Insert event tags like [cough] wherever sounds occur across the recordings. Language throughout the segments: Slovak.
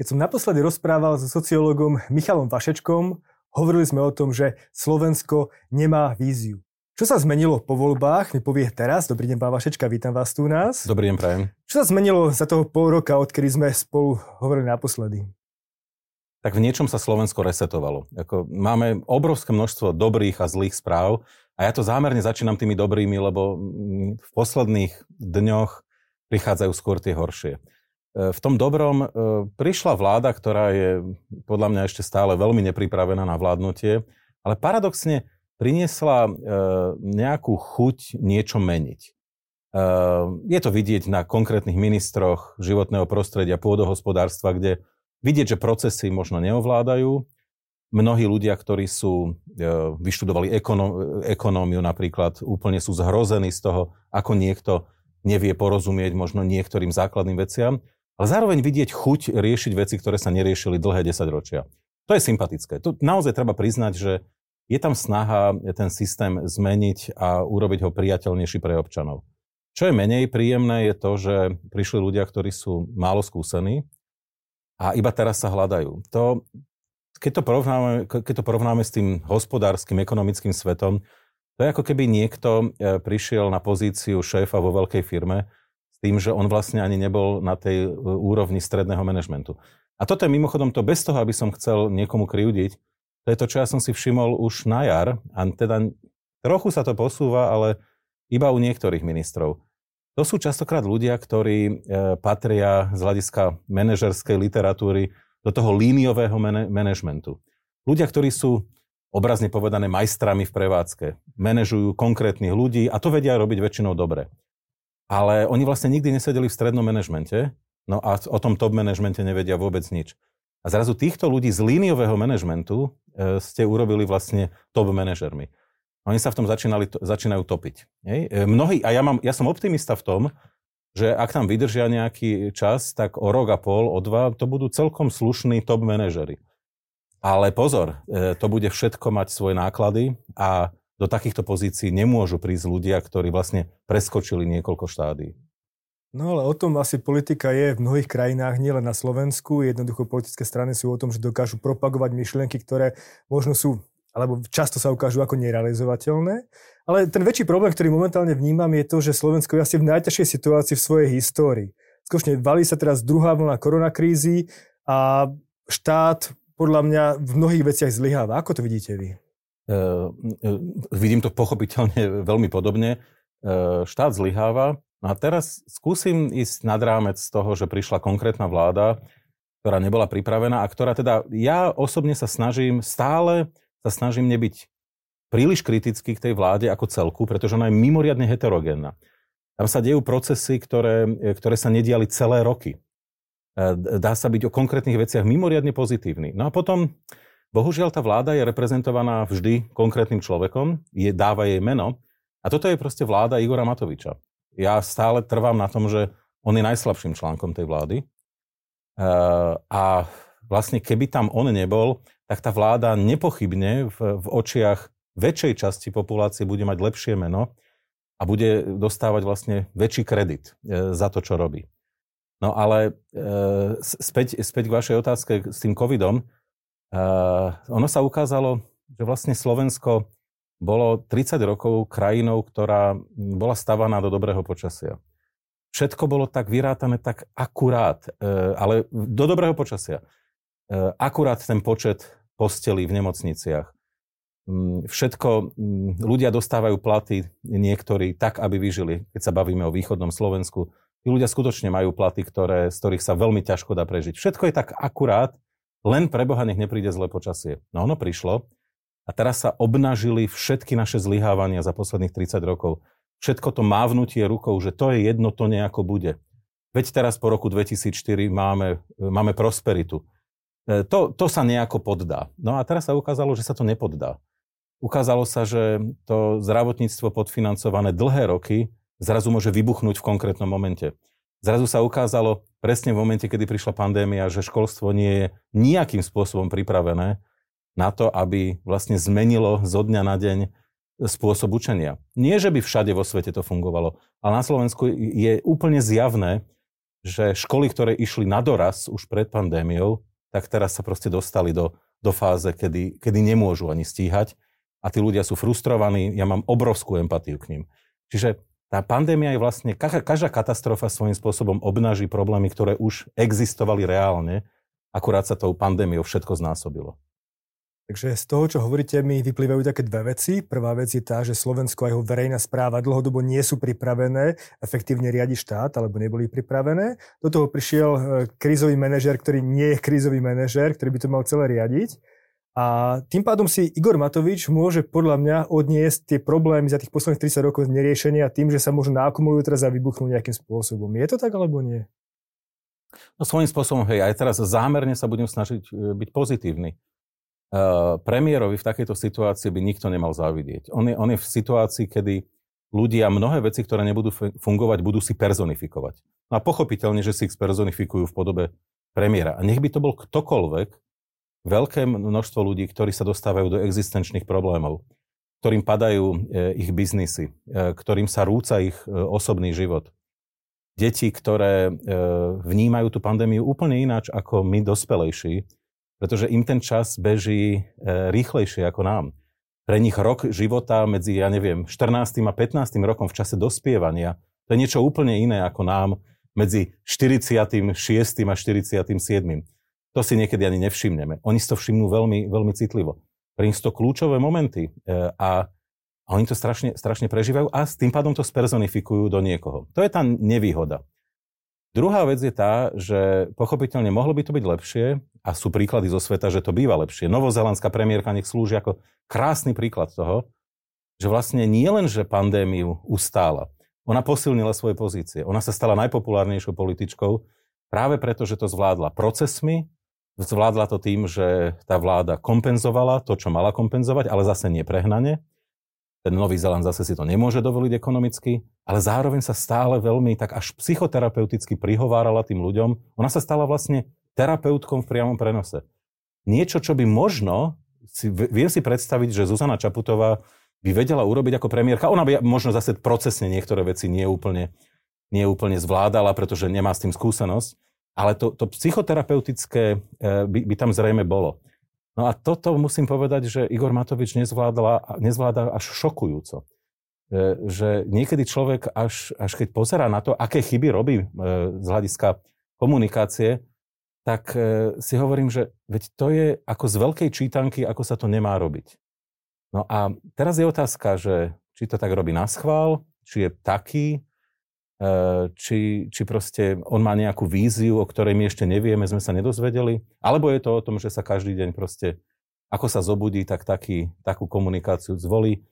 Keď som naposledy rozprával so sociológom Michalom Vašečkom, hovorili sme o tom, že Slovensko nemá víziu. Čo sa zmenilo po voľbách, mi povie teraz. Dobrý deň, pán Vašečka, vítam vás tu u nás. Dobrý deň, prajem. Čo sa zmenilo za toho pol roka, odkedy sme spolu hovorili naposledy? Tak v niečom sa Slovensko resetovalo. Ako máme obrovské množstvo dobrých a zlých správ a ja to zámerne začínam tými dobrými, lebo v posledných dňoch prichádzajú skôr tie horšie. E, v tom dobrom e, prišla vláda, ktorá je podľa mňa ešte stále veľmi nepripravená na vládnutie, ale paradoxne priniesla e, nejakú chuť niečo meniť. Je to vidieť na konkrétnych ministroch životného prostredia, pôdohospodárstva, kde vidieť, že procesy možno neovládajú. Mnohí ľudia, ktorí sú, vyštudovali ekonómiu napríklad, úplne sú zhrození z toho, ako niekto nevie porozumieť možno niektorým základným veciam ale zároveň vidieť chuť riešiť veci, ktoré sa neriešili dlhé desaťročia. To je sympatické. Tu naozaj treba priznať, že je tam snaha ten systém zmeniť a urobiť ho priateľnejší pre občanov. Čo je menej príjemné je to, že prišli ľudia, ktorí sú málo skúsení a iba teraz sa hľadajú. To, keď, to porovnáme, keď to porovnáme s tým hospodárskym, ekonomickým svetom, to je ako keby niekto e, prišiel na pozíciu šéfa vo veľkej firme tým, že on vlastne ani nebol na tej e, úrovni stredného manažmentu. A toto je mimochodom to bez toho, aby som chcel niekomu kriudiť, to je to, čo ja som si všimol už na jar, a teda trochu sa to posúva, ale iba u niektorých ministrov. To sú častokrát ľudia, ktorí e, patria z hľadiska manažerskej literatúry do toho líniového manažmentu. Ľudia, ktorí sú obrazne povedané majstrami v prevádzke. Manažujú konkrétnych ľudí a to vedia robiť väčšinou dobre ale oni vlastne nikdy nesedeli v strednom manažmente, no a o tom top manažmente nevedia vôbec nič. A zrazu týchto ľudí z líniového manažmentu e, ste urobili vlastne top manažermi. Oni sa v tom začínali, začínajú topiť. E, mnohí, a ja, mám, ja som optimista v tom, že ak tam vydržia nejaký čas, tak o rok a pol, o dva, to budú celkom slušní top manažery. Ale pozor, e, to bude všetko mať svoje náklady a do takýchto pozícií nemôžu prísť ľudia, ktorí vlastne preskočili niekoľko štádií. No ale o tom asi politika je v mnohých krajinách, nielen na Slovensku. Jednoducho politické strany sú o tom, že dokážu propagovať myšlienky, ktoré možno sú, alebo často sa ukážu ako nerealizovateľné. Ale ten väčší problém, ktorý momentálne vnímam, je to, že Slovensko je asi v najťažšej situácii v svojej histórii. Skutočne valí sa teraz druhá vlna koronakrízy a štát podľa mňa v mnohých veciach zlyháva. Ako to vidíte vy? Uh, vidím to pochopiteľne veľmi podobne. Uh, štát zlyháva. No a teraz skúsim ísť nad rámec toho, že prišla konkrétna vláda, ktorá nebola pripravená a ktorá teda, ja osobne sa snažím, stále sa snažím nebyť príliš kritický k tej vláde ako celku, pretože ona je mimoriadne heterogénna. Tam sa dejú procesy, ktoré, ktoré sa nediali celé roky. Dá sa byť o konkrétnych veciach mimoriadne pozitívny. No a potom Bohužiaľ tá vláda je reprezentovaná vždy konkrétnym človekom, je, dáva jej meno a toto je proste vláda Igora Matoviča. Ja stále trvám na tom, že on je najslabším článkom tej vlády uh, a vlastne keby tam on nebol, tak tá vláda nepochybne v, v očiach väčšej časti populácie bude mať lepšie meno a bude dostávať vlastne väčší kredit uh, za to, čo robí. No ale uh, späť, späť k vašej otázke s tým covidom, Uh, ono sa ukázalo, že vlastne Slovensko bolo 30 rokov krajinou, ktorá bola stavaná do dobrého počasia. Všetko bolo tak vyrátané tak akurát, uh, ale do dobrého počasia. Uh, akurát ten počet postelí v nemocniciach. Um, všetko, um, ľudia dostávajú platy niektorí tak, aby vyžili. Keď sa bavíme o východnom Slovensku, tí ľudia skutočne majú platy, ktoré, z ktorých sa veľmi ťažko dá prežiť. Všetko je tak akurát, len pre Boha nech nepríde zlé počasie. No ono prišlo a teraz sa obnažili všetky naše zlyhávania za posledných 30 rokov. Všetko to mávnutie rukou, že to je jedno, to nejako bude. Veď teraz po roku 2004 máme, máme prosperitu. E, to, to sa nejako poddá. No a teraz sa ukázalo, že sa to nepoddá. Ukázalo sa, že to zdravotníctvo podfinancované dlhé roky zrazu môže vybuchnúť v konkrétnom momente. Zrazu sa ukázalo presne v momente, kedy prišla pandémia, že školstvo nie je nejakým spôsobom pripravené na to, aby vlastne zmenilo zo dňa na deň spôsob učenia. Nie, že by všade vo svete to fungovalo, ale na Slovensku je úplne zjavné, že školy, ktoré išli na doraz už pred pandémiou, tak teraz sa proste dostali do, do fáze, kedy, kedy nemôžu ani stíhať a tí ľudia sú frustrovaní. Ja mám obrovskú empatiu k ním. Čiže tá pandémia je vlastne, každá katastrofa svojím spôsobom obnaží problémy, ktoré už existovali reálne, akurát sa tou pandémiou všetko znásobilo. Takže z toho, čo hovoríte, mi vyplývajú také dve veci. Prvá vec je tá, že Slovensko a jeho verejná správa dlhodobo nie sú pripravené efektívne riadiť štát, alebo neboli pripravené. Do toho prišiel e, krízový manažer, ktorý nie je krízový manažer, ktorý by to mal celé riadiť. A tým pádom si Igor Matovič môže podľa mňa odniesť tie problémy za tých posledných 30 rokov neriešenia tým, že sa možno naakumulujú teraz a vybuchnú nejakým spôsobom. Je to tak alebo nie? No svojím spôsobom, hej, aj teraz zámerne sa budem snažiť e, byť pozitívny. Uh, premiérovi v takejto situácii by nikto nemal závidieť. On je, on je v situácii, kedy ľudia mnohé veci, ktoré nebudú fungovať, budú si personifikovať. No a pochopiteľne, že si ich personifikujú v podobe premiéra. A nech by to bol ktokoľvek, veľké množstvo ľudí, ktorí sa dostávajú do existenčných problémov, ktorým padajú e, ich biznisy, e, ktorým sa rúca ich e, osobný život. Deti, ktoré vnímajú tú pandémiu úplne ináč ako my dospelejší, pretože im ten čas beží rýchlejšie ako nám. Pre nich rok života medzi, ja neviem, 14. a 15. rokom v čase dospievania, to je niečo úplne iné ako nám medzi 46. a 47 to si niekedy ani nevšimneme. Oni si to všimnú veľmi, veľmi citlivo. Pre nich sú to kľúčové momenty e, a, a oni to strašne, strašne prežívajú a s tým pádom to spersonifikujú do niekoho. To je tá nevýhoda. Druhá vec je tá, že pochopiteľne mohlo by to byť lepšie a sú príklady zo sveta, že to býva lepšie. Novozelandská premiérka nech slúži ako krásny príklad toho, že vlastne nie len, že pandémiu ustála, ona posilnila svoje pozície. Ona sa stala najpopulárnejšou političkou práve preto, že to zvládla procesmi, Zvládla to tým, že tá vláda kompenzovala to, čo mala kompenzovať, ale zase neprehnane. Ten Nový Zeland zase si to nemôže dovoliť ekonomicky, ale zároveň sa stále veľmi tak až psychoterapeuticky prihovárala tým ľuďom. Ona sa stala vlastne terapeutkom v priamom prenose. Niečo, čo by možno, si, viem si predstaviť, že Zuzana Čaputová by vedela urobiť ako premiérka. Ona by možno zase procesne niektoré veci nie úplne, nie úplne zvládala, pretože nemá s tým skúsenosť ale to, to psychoterapeutické e, by, by tam zrejme bolo. No a toto musím povedať, že Igor Matovič nezvládla, nezvláda až šokujúco. E, že niekedy človek, až, až keď pozerá na to, aké chyby robí e, z hľadiska komunikácie, tak si hovorím, že veď to je ako z veľkej čítanky, ako sa to nemá robiť. No a teraz je otázka, že či to tak robí na schvál, či je taký, či, či proste on má nejakú víziu, o ktorej my ešte nevieme, sme sa nedozvedeli, alebo je to o tom, že sa každý deň proste, ako sa zobudí, tak taký, takú komunikáciu zvolí.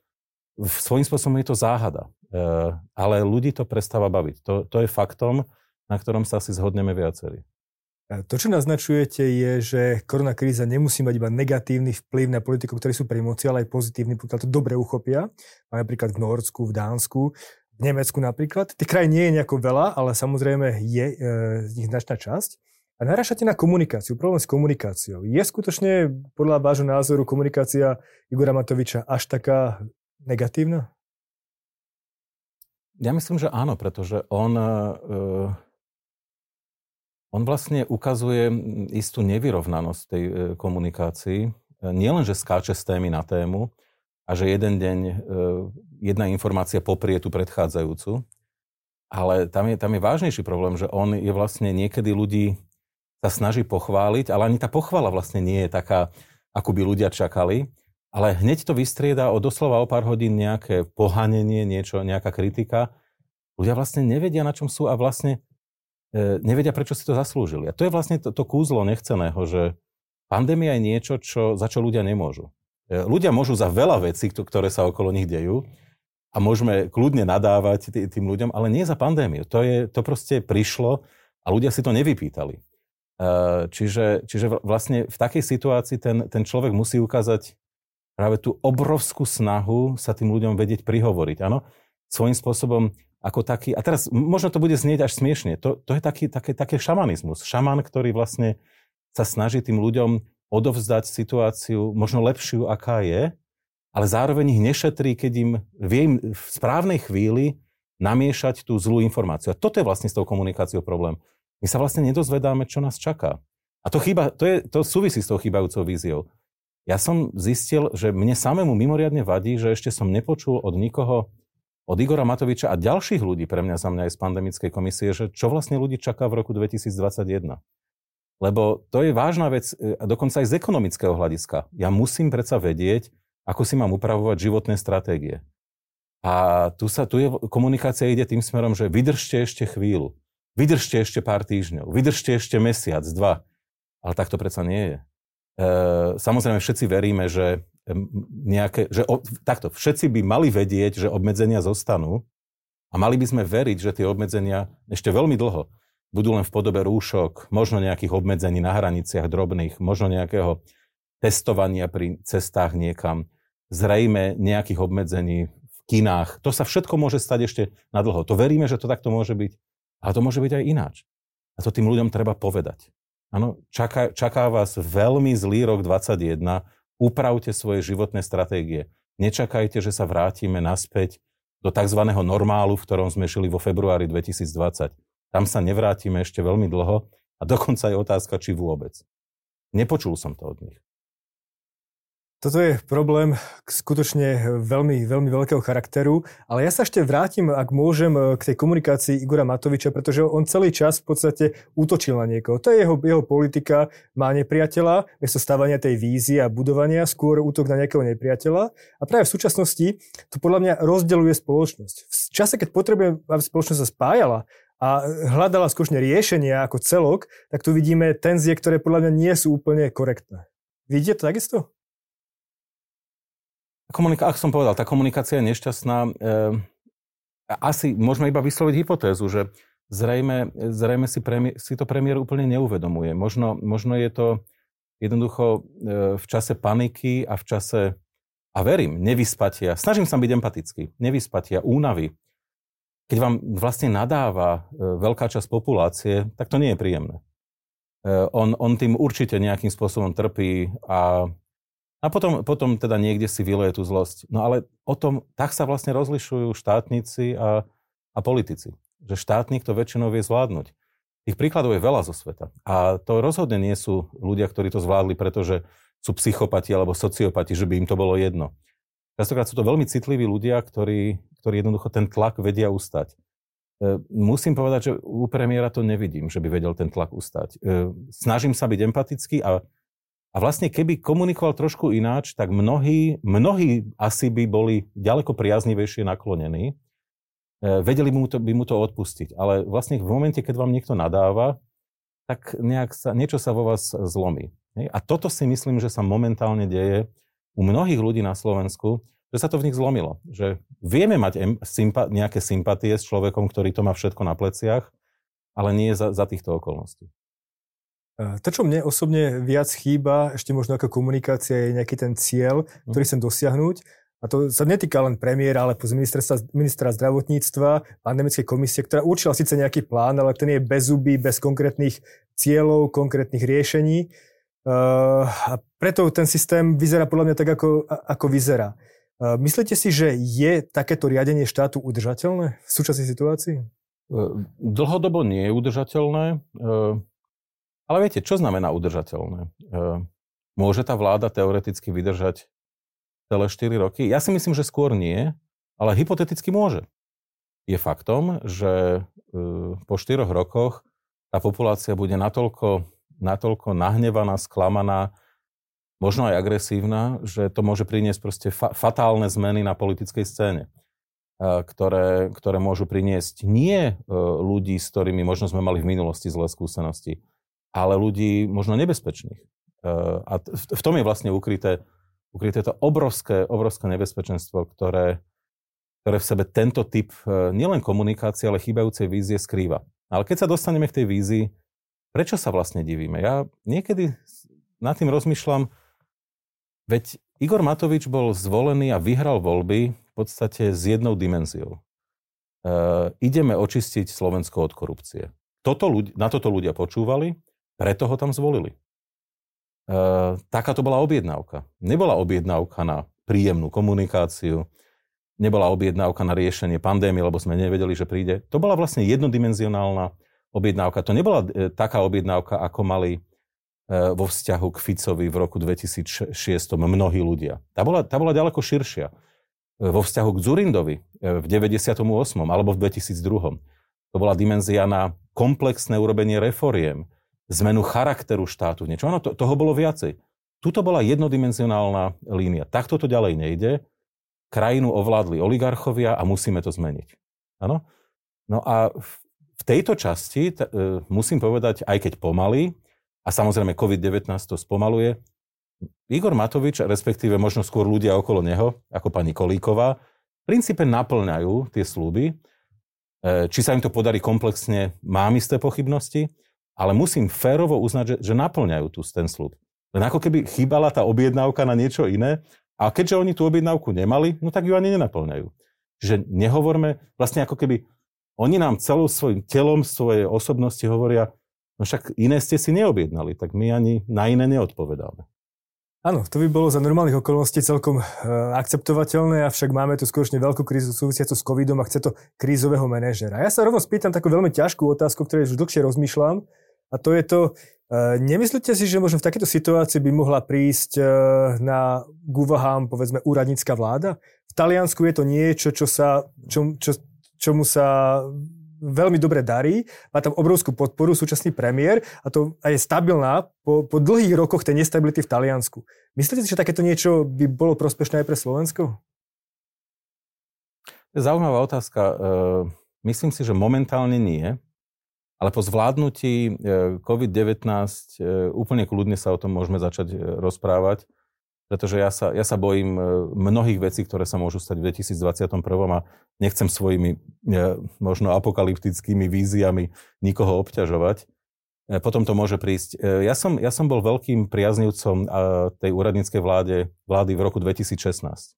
Svojím spôsobom je to záhada, eh, ale ľudí to prestáva baviť. To, to je faktom, na ktorom sa asi zhodneme viacerí. To, čo naznačujete, je, že korona kríza nemusí mať iba negatívny vplyv na politikov, ktorí sú pri moci, ale aj pozitívny, pokiaľ to dobre uchopia. Napríklad v Norsku, v Dánsku. V Nemecku napríklad. Tých krajín nie je nejako veľa, ale samozrejme je e, z nich značná časť. A narášate na komunikáciu, problém s komunikáciou. Je skutočne podľa vášho názoru komunikácia Igora Matoviča až taká negatívna? Ja myslím, že áno, pretože on, e, on vlastne ukazuje istú nevyrovnanosť tej e, komunikácii. Nielen, že skáče z témy na tému, a že jeden deň e, jedna informácia poprie tú predchádzajúcu. Ale tam je, tam je vážnejší problém, že on je vlastne niekedy ľudí sa snaží pochváliť, ale ani tá pochvala vlastne nie je taká, ako by ľudia čakali. Ale hneď to vystrieda o doslova o pár hodín nejaké pohanenie, niečo, nejaká kritika. Ľudia vlastne nevedia, na čom sú a vlastne e, nevedia, prečo si to zaslúžili. A to je vlastne to, to kúzlo nechceného, že pandémia je niečo, čo, za čo ľudia nemôžu. E, ľudia môžu za veľa vecí, ktoré sa okolo nich dejú a môžeme kľudne nadávať tým ľuďom, ale nie za pandémiu. To, je, to proste prišlo a ľudia si to nevypýtali. E, čiže, čiže vlastne v takej situácii ten, ten človek musí ukázať práve tú obrovskú snahu sa tým ľuďom vedieť prihovoriť. Áno, svojím spôsobom ako taký, a teraz možno to bude znieť až smiešne, to, to je taký, také, také šamanizmus. Šaman, ktorý vlastne sa snaží tým ľuďom odovzdať situáciu možno lepšiu, aká je, ale zároveň ich nešetrí, keď im vie im v správnej chvíli namiešať tú zlú informáciu. A toto je vlastne s tou komunikáciou problém. My sa vlastne nedozvedáme, čo nás čaká. A to, chyba, to, je, to súvisí s tou chýbajúcou víziou. Ja som zistil, že mne samému mimoriadne vadí, že ešte som nepočul od nikoho, od Igora Matoviča a ďalších ľudí, pre mňa za mňa aj z pandemickej komisie, že čo vlastne ľudí čaká v roku 2021. Lebo to je vážna vec, e, dokonca aj z ekonomického hľadiska. Ja musím predsa vedieť, ako si mám upravovať životné stratégie. A tu, sa, tu je, komunikácia ide tým smerom, že vydržte ešte chvíľu, vydržte ešte pár týždňov, vydržte ešte mesiac, dva. Ale tak to predsa nie je. E, samozrejme, všetci veríme, že nejaké, že o, takto, všetci by mali vedieť, že obmedzenia zostanú a mali by sme veriť, že tie obmedzenia ešte veľmi dlho budú len v podobe rúšok, možno nejakých obmedzení na hraniciach drobných, možno nejakého testovania pri cestách niekam, zrejme nejakých obmedzení v kinách. To sa všetko môže stať ešte na dlho. To veríme, že to takto môže byť, ale to môže byť aj ináč. A to tým ľuďom treba povedať. Áno, čaká, čaká vás veľmi zlý rok 2021, upravte svoje životné stratégie. Nečakajte, že sa vrátime naspäť do tzv. normálu, v ktorom sme žili vo februári 2020. Tam sa nevrátime ešte veľmi dlho a dokonca je otázka, či vôbec. Nepočul som to od nich. Toto je problém skutočne veľmi, veľmi veľkého charakteru, ale ja sa ešte vrátim, ak môžem, k tej komunikácii Igora Matoviča, pretože on celý čas v podstate útočil na niekoho. To je jeho, jeho politika, má nepriateľa, miesto stávania tej vízie a budovania, skôr útok na nejakého nepriateľa. A práve v súčasnosti to podľa mňa rozdeľuje spoločnosť. V čase, keď potrebujeme, aby spoločnosť sa spájala, a hľadala skutočne riešenia ako celok, tak tu vidíme tenzie, ktoré podľa mňa nie sú úplne korektné. Vidíte to takisto? Komunika- ak som povedal, tá komunikácia je nešťastná. E, asi môžeme iba vysloviť hypotézu, že zrejme, zrejme si, premiér, si to premiér úplne neuvedomuje. Možno, možno je to jednoducho e, v čase paniky a v čase, a verím, nevyspatia. Snažím sa byť empatický. Nevyspatia, únavy, keď vám vlastne nadáva e, veľká časť populácie, tak to nie je príjemné. E, on, on tým určite nejakým spôsobom trpí a, a potom, potom teda niekde si vyleje tú zlosť. No ale o tom, tak sa vlastne rozlišujú štátnici a, a politici. Že štátnik to väčšinou vie zvládnuť. Tých príkladov je veľa zo sveta. A to rozhodne nie sú ľudia, ktorí to zvládli, pretože sú psychopati alebo sociopati, že by im to bolo jedno. Častokrát sú to veľmi citliví ľudia, ktorí, ktorí jednoducho ten tlak vedia ustať. E, musím povedať, že u premiéra to nevidím, že by vedel ten tlak ustať. E, snažím sa byť empatický a, a vlastne keby komunikoval trošku ináč, tak mnohí, mnohí asi by boli ďaleko priaznivejšie naklonení. E, vedeli by mu, to, by mu to odpustiť. Ale vlastne v momente, keď vám niekto nadáva, tak nejak sa, niečo sa vo vás zlomí. A toto si myslím, že sa momentálne deje u mnohých ľudí na Slovensku, že sa to v nich zlomilo. Že vieme mať em, sympa- nejaké sympatie s človekom, ktorý to má všetko na pleciach, ale nie za, za týchto okolností. To, čo mne osobne viac chýba, ešte možno ako komunikácia, je nejaký ten cieľ, mhm. ktorý chcem dosiahnuť. A to sa netýka len premiéra, ale ministra zdravotníctva, pandemickej komisie, ktorá určila síce nejaký plán, ale ten je bez zuby, bez konkrétnych cieľov, konkrétnych riešení. Uh, a preto ten systém vyzerá podľa mňa tak, ako, ako vyzerá. Uh, myslíte si, že je takéto riadenie štátu udržateľné v súčasnej situácii? Uh, dlhodobo nie je udržateľné. Ale viete, čo znamená udržateľné? Môže tá vláda teoreticky vydržať celé 4 roky? Ja si myslím, že skôr nie, ale hypoteticky môže. Je faktom, že po 4 rokoch tá populácia bude natoľko natoľko nahnevaná, sklamaná, možno aj agresívna, že to môže priniesť proste fa- fatálne zmeny na politickej scéne, ktoré, ktoré môžu priniesť nie e, ľudí, s ktorými možno sme mali v minulosti zlé skúsenosti, ale ľudí možno nebezpečných. E, a v tom je vlastne ukryté, ukryté to obrovské, obrovské nebezpečenstvo, ktoré, ktoré v sebe tento typ e, nielen komunikácie, ale chýbajúcej vízie skrýva. Ale keď sa dostaneme k tej vízii, prečo sa vlastne divíme? Ja niekedy nad tým rozmýšľam, veď Igor Matovič bol zvolený a vyhral voľby v podstate s jednou dimenziou. E, ideme očistiť Slovensko od korupcie. Toto ľudia, na toto ľudia počúvali, preto ho tam zvolili. E, taká to bola objednávka. Nebola objednávka na príjemnú komunikáciu, nebola objednávka na riešenie pandémie, lebo sme nevedeli, že príde. To bola vlastne jednodimenzionálna objednávka. To nebola e, taká objednávka, ako mali e, vo vzťahu k Ficovi v roku 2006 mnohí ľudia. Tá bola, tá bola ďaleko širšia. E, vo vzťahu k Zurindovi v 98. alebo v 2002. To bola dimenzia na komplexné urobenie reforiem, zmenu charakteru štátu. Niečo. Ono, to, toho bolo viacej. Tuto bola jednodimenzionálna línia. Takto to ďalej nejde. Krajinu ovládli oligarchovia a musíme to zmeniť. Áno? No a tejto časti, t- e, musím povedať, aj keď pomaly, a samozrejme COVID-19 to spomaluje, Igor Matovič, respektíve možno skôr ľudia okolo neho, ako pani Kolíková, v princípe naplňajú tie slúby. E, či sa im to podarí komplexne, mám isté pochybnosti, ale musím férovo uznať, že, že naplňajú tu ten slúb. Len ako keby chýbala tá objednávka na niečo iné a keďže oni tú objednávku nemali, no tak ju ani nenaplňajú. Čiže nehovorme, vlastne ako keby oni nám celou svojim telom, svojej osobnosti hovoria, no však iné ste si neobjednali, tak my ani na iné neodpovedáme. Áno, to by bolo za normálnych okolností celkom e, akceptovateľné, avšak máme tu skutočne veľkú krízu súvisiacu s covidom a chce to krízového manažera. Ja sa rovno spýtam takú veľmi ťažkú otázku, ktorej už dlhšie rozmýšľam, a to je to, E, nemyslíte si, že možno v takejto situácii by mohla prísť e, na k povedzme, úradnícka vláda? V Taliansku je to niečo, čo sa, čo, čo, čomu sa veľmi dobre darí, má tam obrovskú podporu súčasný premiér a to a je stabilná po, po dlhých rokoch tej nestability v Taliansku. Myslíte si, že takéto niečo by bolo prospešné aj pre Slovensko? Zaujímavá otázka. E, myslím si, že momentálne nie. Ale po zvládnutí e, COVID-19 e, úplne kľudne sa o tom môžeme začať rozprávať, pretože ja sa, ja sa bojím mnohých vecí, ktoré sa môžu stať v 2021 a nechcem svojimi možno apokalyptickými víziami nikoho obťažovať. Potom to môže prísť. Ja som, ja som bol veľkým priaznivcom tej úradníckej vláde, vlády v roku 2016.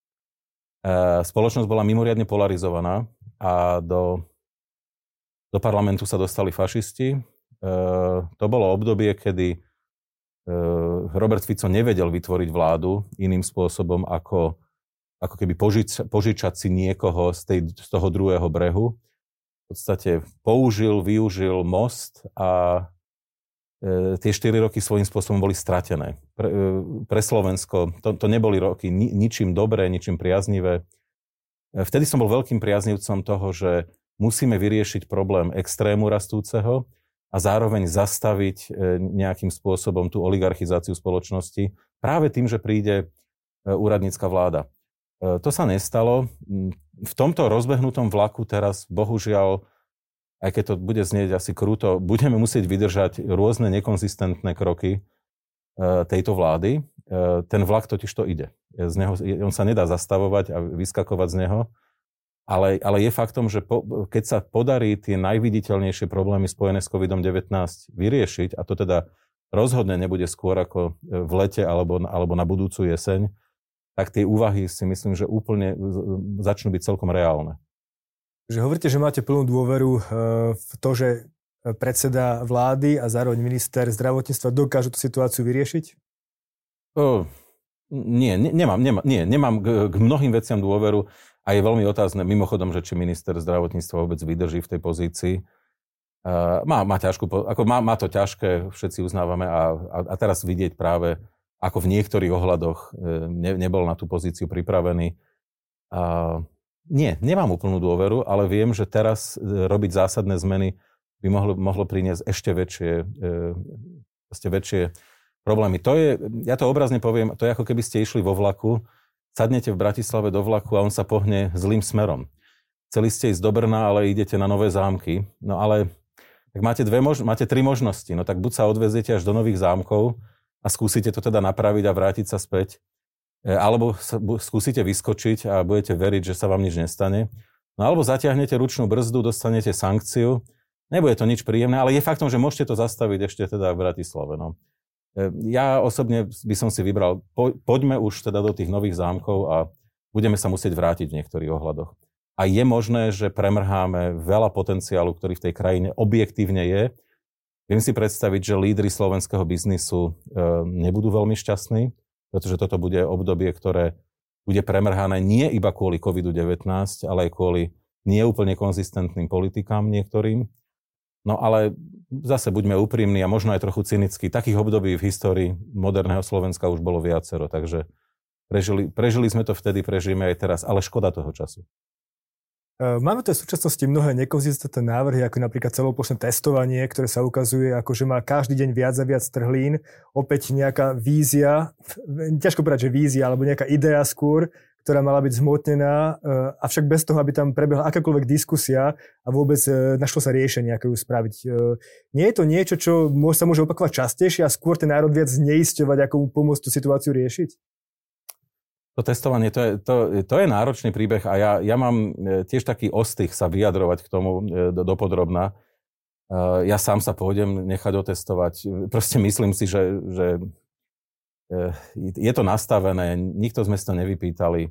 Spoločnosť bola mimoriadne polarizovaná a do do parlamentu sa dostali fašisti. E, to bolo obdobie, kedy e, Robert Fico nevedel vytvoriť vládu iným spôsobom, ako, ako keby požič, požičať si niekoho z, tej, z toho druhého brehu. V podstate použil, využil most a e, tie 4 roky svojím spôsobom boli stratené. Pre, e, pre Slovensko to, to neboli roky ni, ničím dobré, ničím priaznivé. Vtedy som bol veľkým priaznivcom toho, že musíme vyriešiť problém extrému rastúceho a zároveň zastaviť e, nejakým spôsobom tú oligarchizáciu spoločnosti práve tým, že príde e, úradnícka vláda. E, to sa nestalo. V tomto rozbehnutom vlaku teraz, bohužiaľ, aj keď to bude znieť asi krúto, [laughs] budeme musieť vydržať rôzne nekonzistentné kroky tejto vlády. Ten vlak totiž to ide. Z neho, on sa nedá zastavovať a vyskakovať z neho. Ale, ale je faktom, že po, keď sa podarí tie najviditeľnejšie problémy spojené s COVID-19 vyriešiť, a to teda rozhodne nebude skôr ako v lete alebo, alebo na budúcu jeseň, tak tie úvahy si myslím, že úplne začnú byť celkom reálne. Že hovoríte, že máte plnú dôveru e, v to, že predseda vlády a zároveň minister zdravotníctva dokážu tú situáciu vyriešiť? O, nie, ne, nemám, nemám, nie, nemám k, k mnohým veciam dôveru. A je veľmi otázne, mimochodom, že či minister zdravotníctva vôbec vydrží v tej pozícii. Uh, má, má, ťažkú, ako má, má to ťažké, všetci uznávame a, a, a teraz vidieť práve, ako v niektorých ohľadoch e, ne, nebol na tú pozíciu pripravený. Uh, nie, nemám úplnú dôveru, ale viem, že teraz e, robiť zásadné zmeny by mohlo, mohlo priniesť ešte väčšie, ešte väčšie problémy. To je, ja to obrazne poviem, to je ako keby ste išli vo vlaku sadnete v Bratislave do vlaku a on sa pohne zlým smerom. Chceli ste ísť do Brna, ale idete na nové zámky. No ale tak máte, dve mož- máte tri možnosti. No tak buď sa odveziete až do nových zámkov a skúsite to teda napraviť a vrátiť sa späť, e, alebo sa, bu- skúsite vyskočiť a budete veriť, že sa vám nič nestane. No alebo zatiahnete ručnú brzdu, dostanete sankciu. Nebude to nič príjemné, ale je faktom, že môžete to zastaviť ešte teda v Bratislave. No. E, ja osobne by som si vybral, po, poďme už teda do tých nových zámkov a budeme sa musieť vrátiť v niektorých ohľadoch. A je možné, že premrháme veľa potenciálu, ktorý v tej krajine objektívne je. Viem si predstaviť, že lídry slovenského biznisu e, nebudú veľmi šťastní, pretože toto bude obdobie, ktoré bude premrhané nie iba kvôli COVID-19, ale aj kvôli neúplne konzistentným politikám niektorým. No ale zase buďme úprimní a možno aj trochu cynickí. Takých období v histórii moderného Slovenska už bolo viacero, takže prežili, prežili sme to vtedy, prežijeme aj teraz, ale škoda toho času. E, máme tu v súčasnosti mnohé nekonzistentné návrhy, ako napríklad celoplošné testovanie, ktoré sa ukazuje, ako že má každý deň viac a viac trhlín. Opäť nejaká vízia, ťažko povedať, že vízia, alebo nejaká idea skôr, ktorá mala byť zhmotnená, eh, avšak bez toho, aby tam prebehla akákoľvek diskusia a vôbec eh, našlo sa riešenie, ako ju spraviť. Eh, nie je to niečo, čo sa môže opakovať častejšie a skôr ten národ viac zneisťovať, ako mu pomôcť tú situáciu riešiť? To testovanie, to je, to, to je náročný príbeh a ja, ja mám tiež taký ostých sa vyjadrovať k tomu do, dopodrobná. Ja sám sa pôjdem nechať otestovať. Proste myslím si, že, že je to nastavené, nikto sme si to nevypýtali.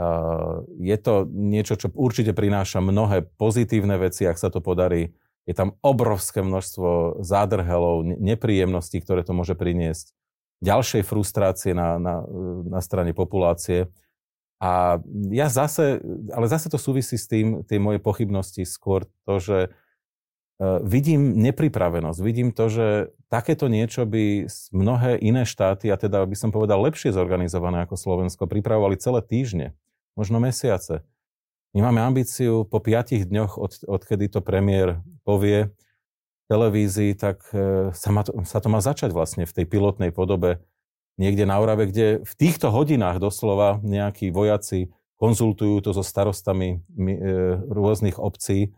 Eh, je to niečo, čo určite prináša mnohé pozitívne veci, ak sa to podarí. Je tam obrovské množstvo zádrhelov, nepríjemností, ktoré to môže priniesť. Ďalšej frustrácie na, na, na strane populácie. A ja zase, ale zase to súvisí s tým, tie moje pochybnosti skôr to, že Eh, vidím nepripravenosť, vidím to, že takéto niečo by mnohé iné štáty, a teda by som povedal lepšie zorganizované ako Slovensko, pripravovali celé týždne, možno mesiace. My máme ambíciu po piatich dňoch, od, odkedy to premiér povie televízii, tak eh, sa, ma to, sa to má začať vlastne v tej pilotnej podobe niekde na Orave, kde v týchto hodinách doslova nejakí vojaci konzultujú to so starostami eh, rôznych obcí,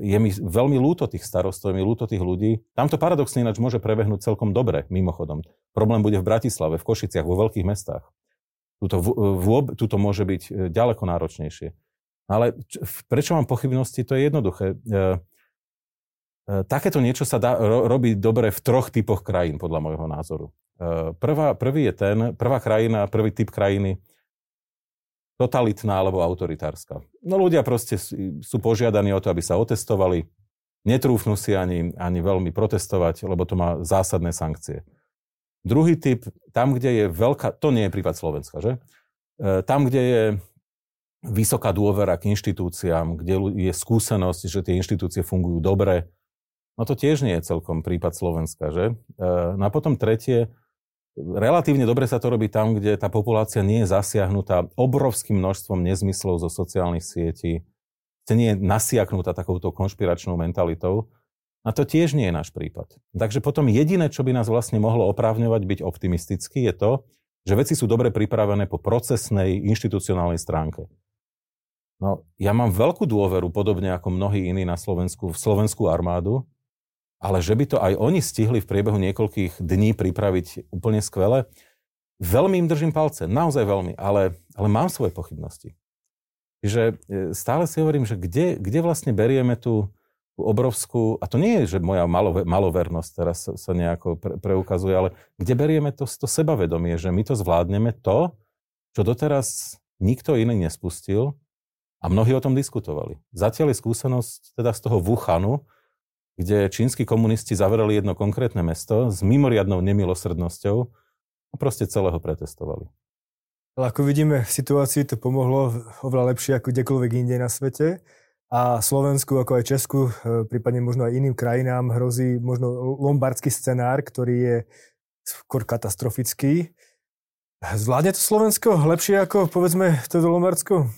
je mi veľmi ľúto tých starostov, je mi ľúto tých ľudí. Tamto paradoxne ináč môže prebehnúť celkom dobre, mimochodom. Problém bude v Bratislave, v Košiciach, vo veľkých mestách. Tuto, vôb, tuto môže byť eh, ďaleko náročnejšie. Ale prečo mám pochybnosti, to je jednoduché. Eh, takéto niečo sa dá robiť dobre v troch typoch krajín, podľa môjho názoru. Prvá, prvý je ten, prvá krajina, prvý typ krajiny totalitná alebo autoritárska. No ľudia proste sú požiadaní o to, aby sa otestovali, netrúfnú si ani, ani veľmi protestovať, lebo to má zásadné sankcie. Druhý typ, tam, kde je veľká, to nie je prípad Slovenska, že? E, tam, kde je vysoká dôvera k inštitúciám, kde je skúsenosť, že tie inštitúcie fungujú dobre, no to tiež nie je celkom prípad Slovenska, že? E, no a potom tretie, Relatívne dobre sa to robí tam, kde tá populácia nie je zasiahnutá obrovským množstvom nezmyslov zo sociálnych sietí, kde nie je nasiaknutá takouto konšpiračnou mentalitou. A to tiež nie je náš prípad. Takže potom jediné, čo by nás vlastne mohlo oprávňovať byť optimistický, je to, že veci sú dobre pripravené po procesnej, inštitucionálnej stránke. No, ja mám veľkú dôveru, podobne ako mnohí iní na Slovensku, v slovenskú armádu, ale že by to aj oni stihli v priebehu niekoľkých dní pripraviť úplne skvele, veľmi im držím palce, naozaj veľmi, ale, ale mám svoje pochybnosti. Čiže e, stále si hovorím, že kde, kde vlastne berieme tú, obrovskú, a to nie je, že moja malo, malovernosť teraz sa nejako pre, preukazuje, ale kde berieme to, to sebavedomie, že my to zvládneme to, čo doteraz nikto iný nespustil a mnohí o tom diskutovali. Zatiaľ je skúsenosť teda z toho Wuhanu, kde čínsky komunisti zavreli jedno konkrétne mesto s mimoriadnou nemilosrdnosťou a proste celého pretestovali. Ale ako vidíme, v situácii to pomohlo oveľa lepšie ako kdekoľvek inde na svete. A Slovensku, ako aj Česku, e, prípadne možno aj iným krajinám hrozí možno lombardský scenár, ktorý je skôr katastrofický. Zvládne to Slovensko lepšie ako, povedzme, to do Lombardsko?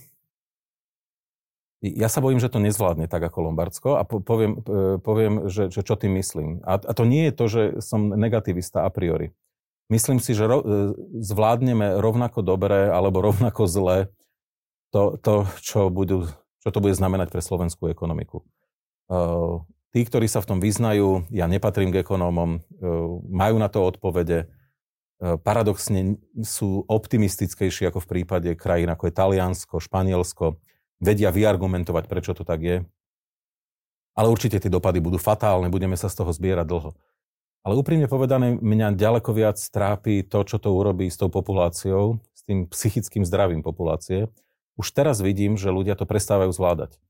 Ja sa bojím, že to nezvládne tak ako Lombardsko a poviem, e, poviem že, že čo tým myslím. A, to nie je to, že som negativista a priori. Myslím si, že ro, e, zvládneme rovnako dobre alebo rovnako zle to, to čo, budú, čo to bude znamenať pre slovenskú ekonomiku. E, tí, ktorí sa v tom vyznajú, ja nepatrím k ekonómom, majú na to odpovede, paradoxne sú optimistickejší ako v prípade krajín ako je Taliansko, Španielsko, vedia vyargumentovať, prečo to tak je. Ale určite tie dopady budú fatálne, budeme sa z toho zbierať dlho. Ale úprimne povedané, mňa ďaleko viac trápi to, čo to urobí s tou populáciou, s tým psychickým zdravím populácie. Už teraz vidím, že ľudia to prestávajú zvládať.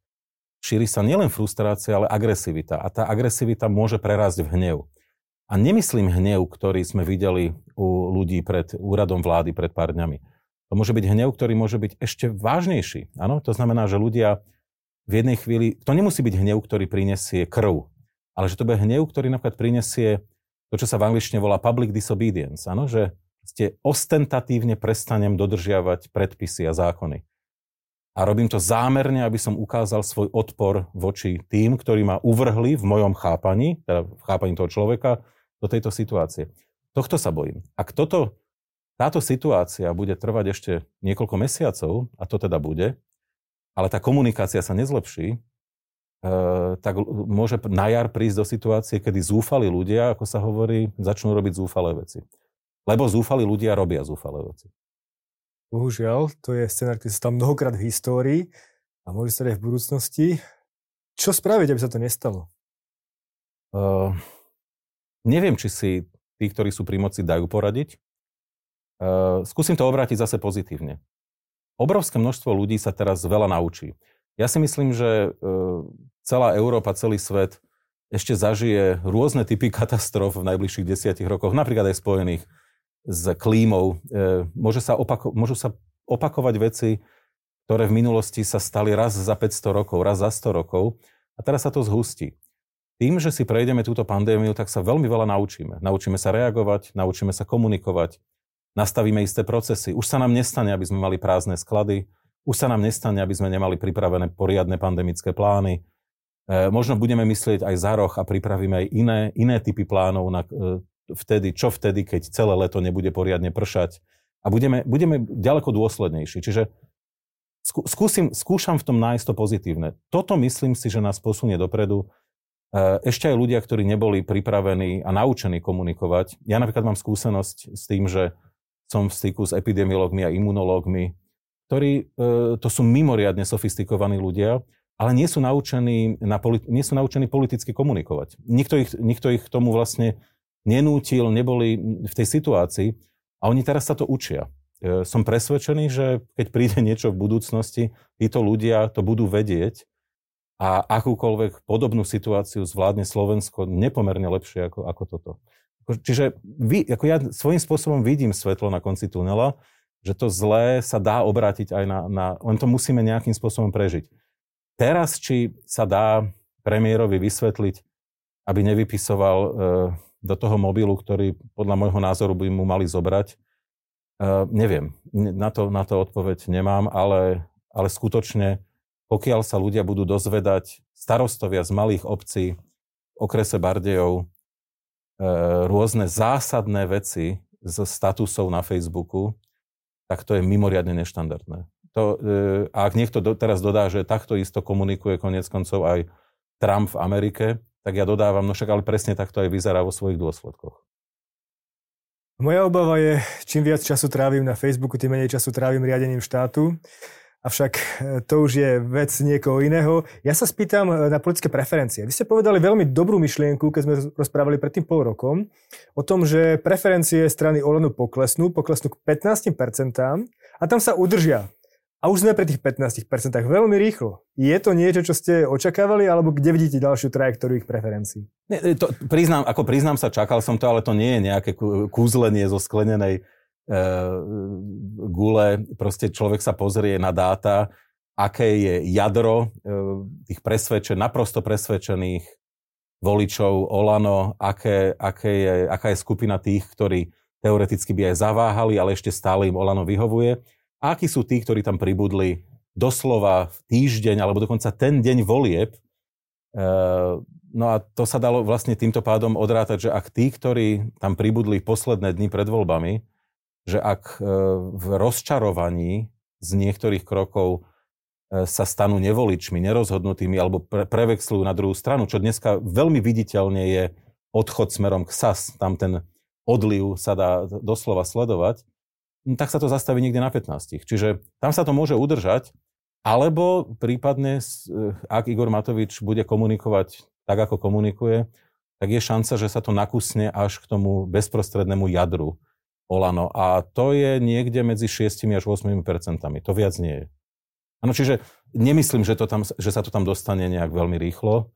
Šíri sa nielen frustrácia, ale agresivita. A tá agresivita môže prerásť v hnev. A nemyslím hnev, ktorý sme videli u ľudí pred úradom vlády pred pár dňami. To môže byť hnev, ktorý môže byť ešte vážnejší. Áno? To znamená, že ľudia v jednej chvíli, to nemusí byť hnev, ktorý prinesie krv, ale že to bude hnev, ktorý napríklad prinesie to, čo sa v angličtine volá public disobedience. Áno? Že ste ostentatívne prestanem dodržiavať predpisy a zákony. A robím to zámerne, aby som ukázal svoj odpor voči tým, ktorí ma uvrhli v mojom chápaní, teda v chápaní toho človeka, do tejto situácie. Tohto sa bojím. Ak toto, táto situácia bude trvať ešte niekoľko mesiacov, a to teda bude, ale tá komunikácia sa nezlepší, e, tak môže na jar prísť do situácie, kedy zúfali ľudia, ako sa hovorí, začnú robiť zúfalé veci. Lebo zúfali ľudia robia zúfalé veci. Bohužiaľ, to je scenár, ktorý sa tam mnohokrát v histórii a môže sa aj v budúcnosti. Čo spraviť, aby sa to nestalo? Uh, neviem, či si tí, ktorí sú pri moci, dajú poradiť. Uh, skúsim to obrátiť zase pozitívne. Obrovské množstvo ľudí sa teraz veľa naučí. Ja si myslím, že uh, celá Európa, celý svet ešte zažije rôzne typy katastrof v najbližších desiatich rokoch, napríklad aj spojených s klímou. E, môže sa opako- môžu sa opakovať veci, ktoré v minulosti sa stali raz za 500 rokov, raz za 100 rokov a teraz sa to zhustí. Tým, že si prejdeme túto pandémiu, tak sa veľmi veľa naučíme. Naučíme sa reagovať, naučíme sa komunikovať, nastavíme isté procesy. Už sa nám nestane, aby sme mali prázdne sklady, už sa nám nestane, aby sme nemali pripravené poriadne pandemické plány. E, možno budeme myslieť aj za roh a pripravíme aj iné, iné typy plánov na e, vtedy, čo vtedy, keď celé leto nebude poriadne pršať. A budeme, budeme ďaleko dôslednejší. Čiže skúsim, skúšam v tom nájsť to pozitívne. Toto myslím si, že nás posunie dopredu. E, ešte aj ľudia, ktorí neboli pripravení a naučení komunikovať. Ja napríklad mám skúsenosť s tým, že som v styku s epidemiológmi a imunológmi, ktorí, e, to sú mimoriadne sofistikovaní ľudia, ale nie sú naučení, na politi- nie sú naučení politicky komunikovať. Nikto ich, nikto ich k tomu vlastne nenútil, neboli v tej situácii a oni teraz sa to učia. E, som presvedčený, že keď príde niečo v budúcnosti, títo ľudia to budú vedieť a akúkoľvek podobnú situáciu zvládne Slovensko nepomerne lepšie ako, ako toto. Čiže vy, ako ja svojím spôsobom vidím svetlo na konci tunela, že to zlé sa dá obrátiť aj na, na... Len to musíme nejakým spôsobom prežiť. Teraz, či sa dá premiérovi vysvetliť, aby nevypisoval e, do toho mobilu, ktorý podľa môjho názoru by mu mali zobrať? Uh, neviem, na to, na to odpoveď nemám, ale, ale skutočne, pokiaľ sa ľudia budú dozvedať, starostovia z malých obcí okrese Bardejov, rôzne zásadné veci z statusov na Facebooku, tak to je mimoriadne neštandardné. To, a ak niekto do, teraz dodá, že takto isto komunikuje konec koncov aj Trump v Amerike, tak ja dodávam, no však ale presne takto aj vyzerá vo svojich dôsledkoch. Moja obava je, čím viac času trávim na Facebooku, tým menej času trávim riadením štátu. Avšak e, to už je vec niekoho iného. Ja sa spýtam e, na politické preferencie. Vy ste povedali veľmi dobrú myšlienku, keď sme rozprávali pred tým pol rokom, o tom, že preferencie strany Olano poklesnú, poklesnú k 15% a tam sa udržia. A už sme pri tých 15% veľmi rýchlo. Je to niečo, čo ste očakávali, alebo kde vidíte ďalšiu trajektóriu ich preferencií? Nie, to priznám, ako priznám sa, čakal som to, ale to nie je nejaké kúzlenie zo sklenenej e, gule. Proste človek sa pozrie na dáta, aké je jadro e, tých presvedčen, naprosto presvedčených voličov Olano, aké, aké je, aká je skupina tých, ktorí teoreticky by aj zaváhali, ale ešte stále im Olano vyhovuje a akí sú tí, ktorí tam pribudli doslova v týždeň alebo dokonca ten deň volieb. E, no a to sa dalo vlastne týmto pádom odrátať, že ak tí, ktorí tam pribudli posledné dni pred voľbami, že ak e, v rozčarovaní z niektorých krokov e, sa stanú nevoličmi, nerozhodnutými alebo pre, prevexlujú na druhú stranu, čo dneska veľmi viditeľne je odchod smerom k SAS, tam ten odliv sa dá doslova sledovať, no, tak sa to zastaví niekde na 15. Čiže tam sa to môže udržať, alebo prípadne, eh, ak Igor Matovič bude komunikovať tak, ako komunikuje, tak je šanca, že sa to nakusne až k tomu bezprostrednému jadru Olano. A to je niekde medzi 6 až 8 percentami. To viac nie je. Ano, čiže nemyslím, že, to tam, že sa to tam dostane nejak veľmi rýchlo.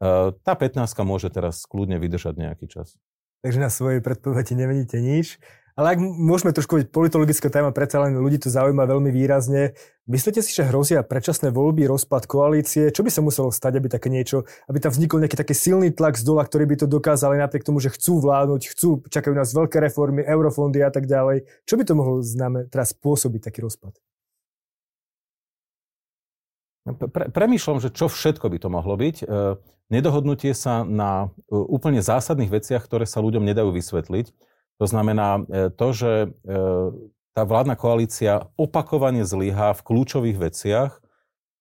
Eh, tá 15 môže teraz kľudne vydržať nejaký čas. Takže na svojej predpovedi nemeníte nič. Ale ak môžeme trošku byť politologická téma, predsa len ľudí to zaujíma veľmi výrazne. Myslíte si, že hrozia predčasné voľby, rozpad koalície? Čo by sa muselo stať, aby také niečo, aby tam vznikol nejaký taký silný tlak z dola, ktorý by to dokázali napriek tomu, že chcú vládnuť, chcú, čakajú nás veľké reformy, eurofondy a tak ďalej. Čo by to mohlo znamená teraz spôsobiť taký rozpad? Pre, premýšľam, že čo všetko by to mohlo byť. E, nedohodnutie sa na e, úplne zásadných veciach, ktoré sa ľuďom nedajú vysvetliť to znamená e, to, že e, tá vládna koalícia opakovane zlyhá v kľúčových veciach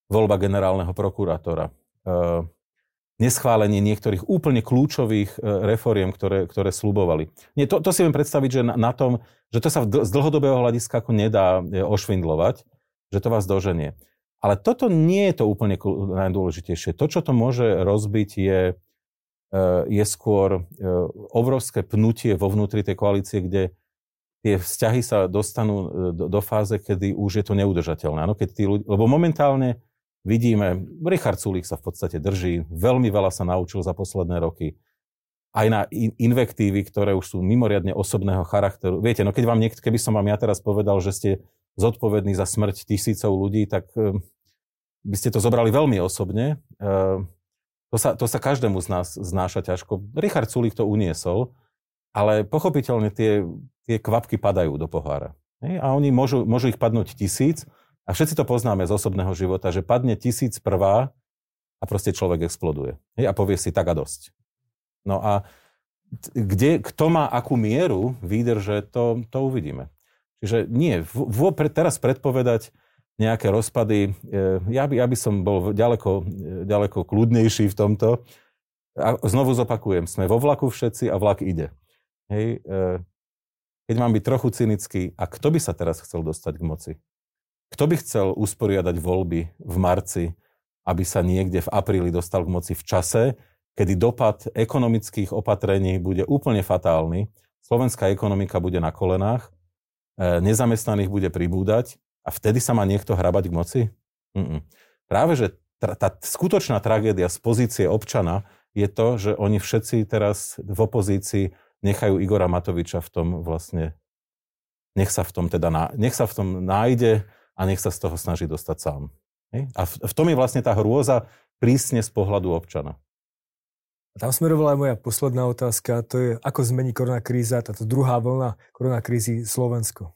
voľba generálneho prokurátora. E, neschválenie niektorých úplne kľúčových reforiem, ktoré, ktoré slubovali. Nie, to, to si viem predstaviť, že na, tom, že to sa z dlhodobého hľadiska ako nedá ošvindlovať, že to vás doženie. Ale toto nie je to úplne najdôležitejšie. To, čo to môže rozbiť, je je skôr eh, obrovské pnutie vo vnútri tej koalície, kde tie vzťahy sa dostanú eh, do, fáze, kedy už je to neudržateľné. Ano, keď tí ľudia, lebo momentálne vidíme, Richard Sulík sa v podstate drží, veľmi veľa sa naučil za posledné roky. Aj na invektívy, ktoré už sú mimoriadne osobného charakteru. Viete, no keď vám niekto, keby som vám ja teraz povedal, že ste zodpovední za smrť tisícov ľudí, tak by ste to zobrali veľmi osobne. To sa, to sa každému z nás znáša ťažko. Richard Sulik to uniesol, ale pochopiteľne tie, tie kvapky padajú do pohára. A oni môžu, môžu ich padnúť tisíc a všetci to poznáme z osobného života, že padne tisíc prvá a proste človek exploduje. A povie si tak a dosť. No a kde, kto má akú mieru výdrže, to, to uvidíme. Čiže nie, v, v, teraz predpovedať, nejaké rozpady. E, ja by, ja by som bol ďaleko, ďaleko kľudnejší v tomto. A znovu zopakujem, sme vo vlaku všetci a vlak ide. Hej, e, keď mám byť trochu cynický, a kto by sa teraz chcel dostať k moci? Kto by chcel usporiadať voľby v marci, aby sa niekde v apríli dostal k moci v čase, kedy dopad ekonomických opatrení bude úplne fatálny, slovenská ekonomika bude na kolenách, e, nezamestnaných bude pribúdať a vtedy sa má niekto hrabať k moci? Mm-mm. Práve, že tra- tá skutočná tragédia z pozície občana je to, že oni všetci teraz v opozícii nechajú Igora Matoviča v tom vlastne, nech sa v tom teda, nech sa v tom nájde a nech sa z toho snaží dostať sám. A v, v tom je vlastne tá hrôza prísne z pohľadu občana. Tam smerovala aj moja posledná otázka, to je, ako zmení koronakríza, táto druhá vlna koronakrízy Slovensko.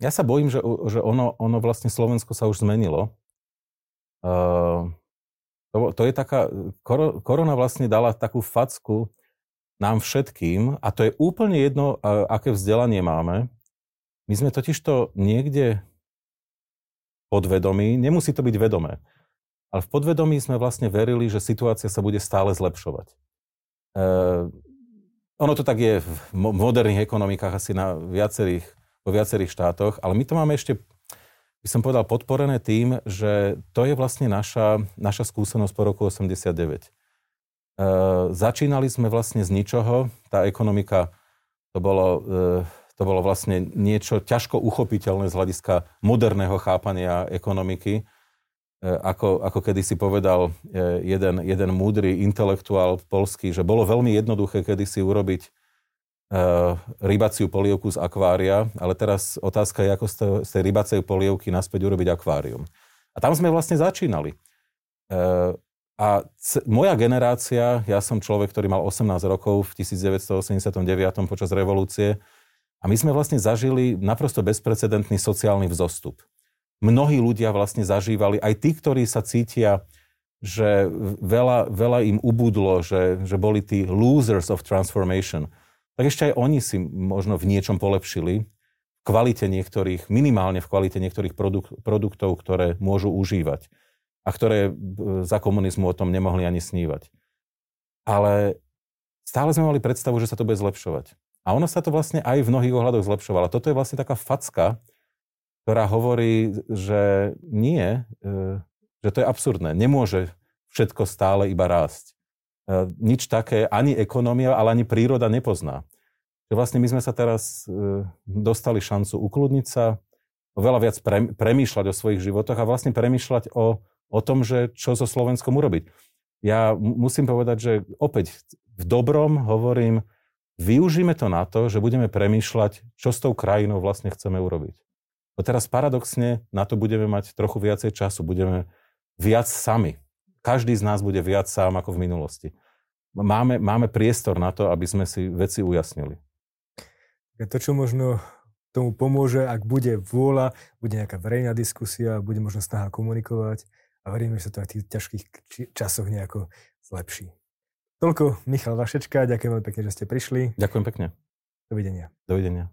Ja sa bojím, že, že ono, ono vlastne Slovensko sa už zmenilo. Uh, to, to je taká, korona vlastne dala takú facku nám všetkým a to je úplne jedno, aké vzdelanie máme. My sme totiž to niekde podvedomí, nemusí to byť vedomé, ale v podvedomí sme vlastne verili, že situácia sa bude stále zlepšovať. Uh, ono to tak je v moderných ekonomikách asi na viacerých vo viacerých štátoch, ale my to máme ešte, by som povedal, podporené tým, že to je vlastne naša, naša skúsenosť po roku 89. E, začínali sme vlastne z ničoho, tá ekonomika, to bolo, e, to bolo vlastne niečo ťažko uchopiteľné z hľadiska moderného chápania ekonomiky. E, ako, ako kedysi povedal e, jeden, jeden múdry intelektuál polský, že bolo veľmi jednoduché kedysi urobiť rybaciu polievku z akvária, ale teraz otázka je, ako z, tej, rybacej polievky naspäť urobiť akvárium. A tam sme vlastne začínali. Uh, a c- moja generácia, ja som človek, ktorý mal 18 rokov v 1989 počas revolúcie, a my sme vlastne zažili naprosto bezprecedentný sociálny vzostup. Mnohí ľudia vlastne zažívali, aj tí, ktorí sa cítia, že veľa, veľa im ubudlo, že, že boli tí losers of transformation, tak ešte aj oni si možno v niečom polepšili v kvalite niektorých, minimálne v kvalite niektorých produk- produktov, ktoré môžu užívať a ktoré za komunizmu o tom nemohli ani snívať. Ale stále sme mali predstavu, že sa to bude zlepšovať. A ono sa to vlastne aj v mnohých ohľadoch zlepšovalo. Toto je vlastne taká facka, ktorá hovorí, že nie, e, že to je absurdné. Nemôže všetko stále iba rásť. E, nič také ani ekonomia, ale ani príroda nepozná. Že vlastne my sme sa teraz e, dostali šancu ukludniť sa, oveľa viac pre, premýšľať o svojich životoch a vlastne premýšľať o, o tom, že čo so Slovenskom urobiť. Ja musím povedať, že opäť v dobrom hovorím, využíme to na to, že budeme premýšľať, čo s tou krajinou vlastne chceme urobiť. No teraz paradoxne na to budeme mať trochu viacej času, budeme viac sami. Každý z nás bude viac sám ako v minulosti. Máme, máme priestor na to, aby sme si veci ujasnili. To, čo možno tomu pomôže, ak bude vôľa, bude nejaká verejná diskusia, bude možno snaha komunikovať a veríme, že sa to aj v tých ťažkých časoch nejako zlepší. Toľko Michal Vašečka, ďakujem veľmi pekne, že ste prišli. Ďakujem pekne. Dovidenia. Dovidenia.